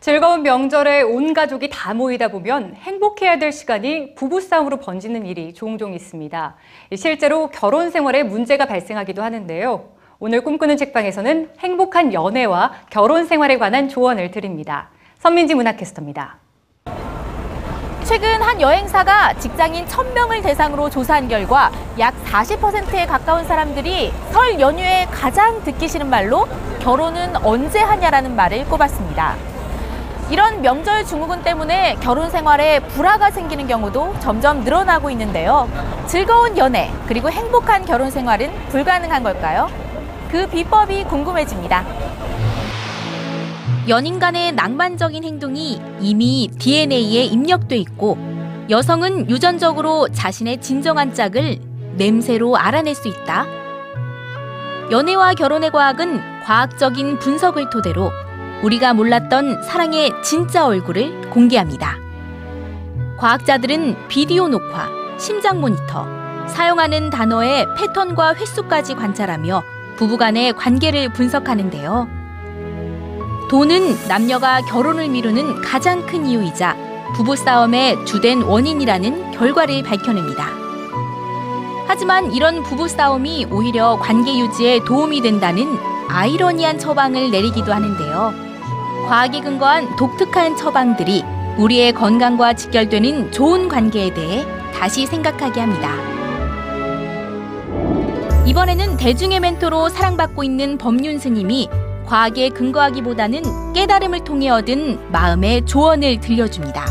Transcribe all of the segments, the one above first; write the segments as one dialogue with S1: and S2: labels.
S1: 즐거운 명절에 온 가족이 다 모이다 보면 행복해야 될 시간이 부부싸움으로 번지는 일이 종종 있습니다. 실제로 결혼 생활에 문제가 발생하기도 하는데요. 오늘 꿈꾸는 책방에서는 행복한 연애와 결혼 생활에 관한 조언을 드립니다. 선민지 문학캐스터입니다.
S2: 최근 한 여행사가 직장인 1000명을 대상으로 조사한 결과 약 40%에 가까운 사람들이 설 연휴에 가장 듣기 싫은 말로 결혼은 언제 하냐라는 말을 꼽았습니다. 이런 명절 증후군 때문에 결혼 생활에 불화가 생기는 경우도 점점 늘어나고 있는데요. 즐거운 연애 그리고 행복한 결혼 생활은 불가능한 걸까요? 그 비법이 궁금해집니다. 연인 간의 낭만적인 행동이 이미 DNA에 입력돼 있고 여성은 유전적으로 자신의 진정한 짝을 냄새로 알아낼 수 있다. 연애와 결혼의 과학은 과학적인 분석을 토대로 우리가 몰랐던 사랑의 진짜 얼굴을 공개합니다. 과학자들은 비디오 녹화, 심장 모니터, 사용하는 단어의 패턴과 횟수까지 관찰하며 부부간의 관계를 분석하는데요. 돈은 남녀가 결혼을 미루는 가장 큰 이유이자 부부싸움의 주된 원인이라는 결과를 밝혀냅니다. 하지만 이런 부부싸움이 오히려 관계 유지에 도움이 된다는 아이러니한 처방을 내리기도 하는데요. 과학에 근거한 독특한 처방들이 우리의 건강과 직결되는 좋은 관계에 대해 다시 생각하게 합니다. 이번에는 대중의 멘토로 사랑받고 있는 법륜 스님이 과학에 근거하기보다는 깨달음을 통해 얻은 마음의 조언을 들려줍니다.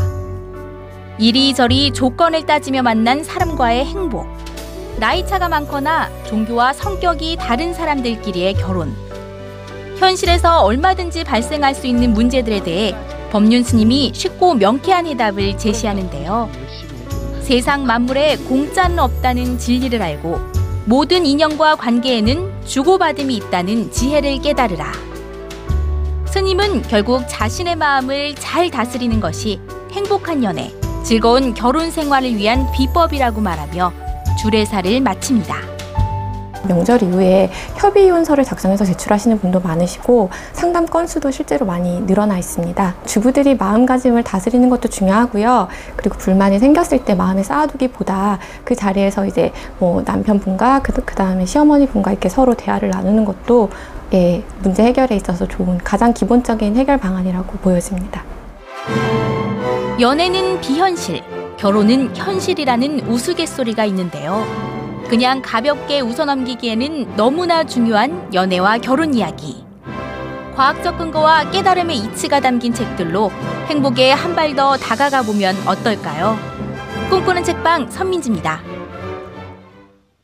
S2: 이리저리 조건을 따지며 만난 사람과의 행복, 나이 차가 많거나 종교와 성격이 다른 사람들끼리의 결혼, 현실에서 얼마든지 발생할 수 있는 문제들에 대해 법륜 스님이 쉽고 명쾌한 해답을 제시하는데요. 세상 만물에 공짜는 없다는 진리를 알고 모든 인연과 관계에는 주고받음이 있다는 지혜를 깨달으라. 스님은 결국 자신의 마음을 잘 다스리는 것이 행복한 연애, 즐거운 결혼 생활을 위한 비법이라고 말하며 주례사를 마칩니다.
S3: 명절 이후에 협의이혼서를 작성해서 제출하시는 분도 많으시고 상담 건수도 실제로 많이 늘어나 있습니다. 주부들이 마음가짐을 다스리는 것도 중요하고요. 그리고 불만이 생겼을 때 마음에 쌓아두기보다 그 자리에서 이제 뭐 남편분과 그, 그 다음에 시어머니분과 이렇게 서로 대화를 나누는 것도 예, 문제 해결에 있어서 좋은 가장 기본적인 해결 방안이라고 보여집니다.
S2: 연애는 비현실, 결혼은 현실이라는 우스갯소리가 있는데요. 그냥 가볍게 웃어넘기기에는 너무나 중요한 연애와 결혼 이야기. 과학적 근거와 깨달음의 이치가 담긴 책들로 행복에 한 발 더 다가가 보면 어떨까요? 꿈꾸는 책방 선민지입니다.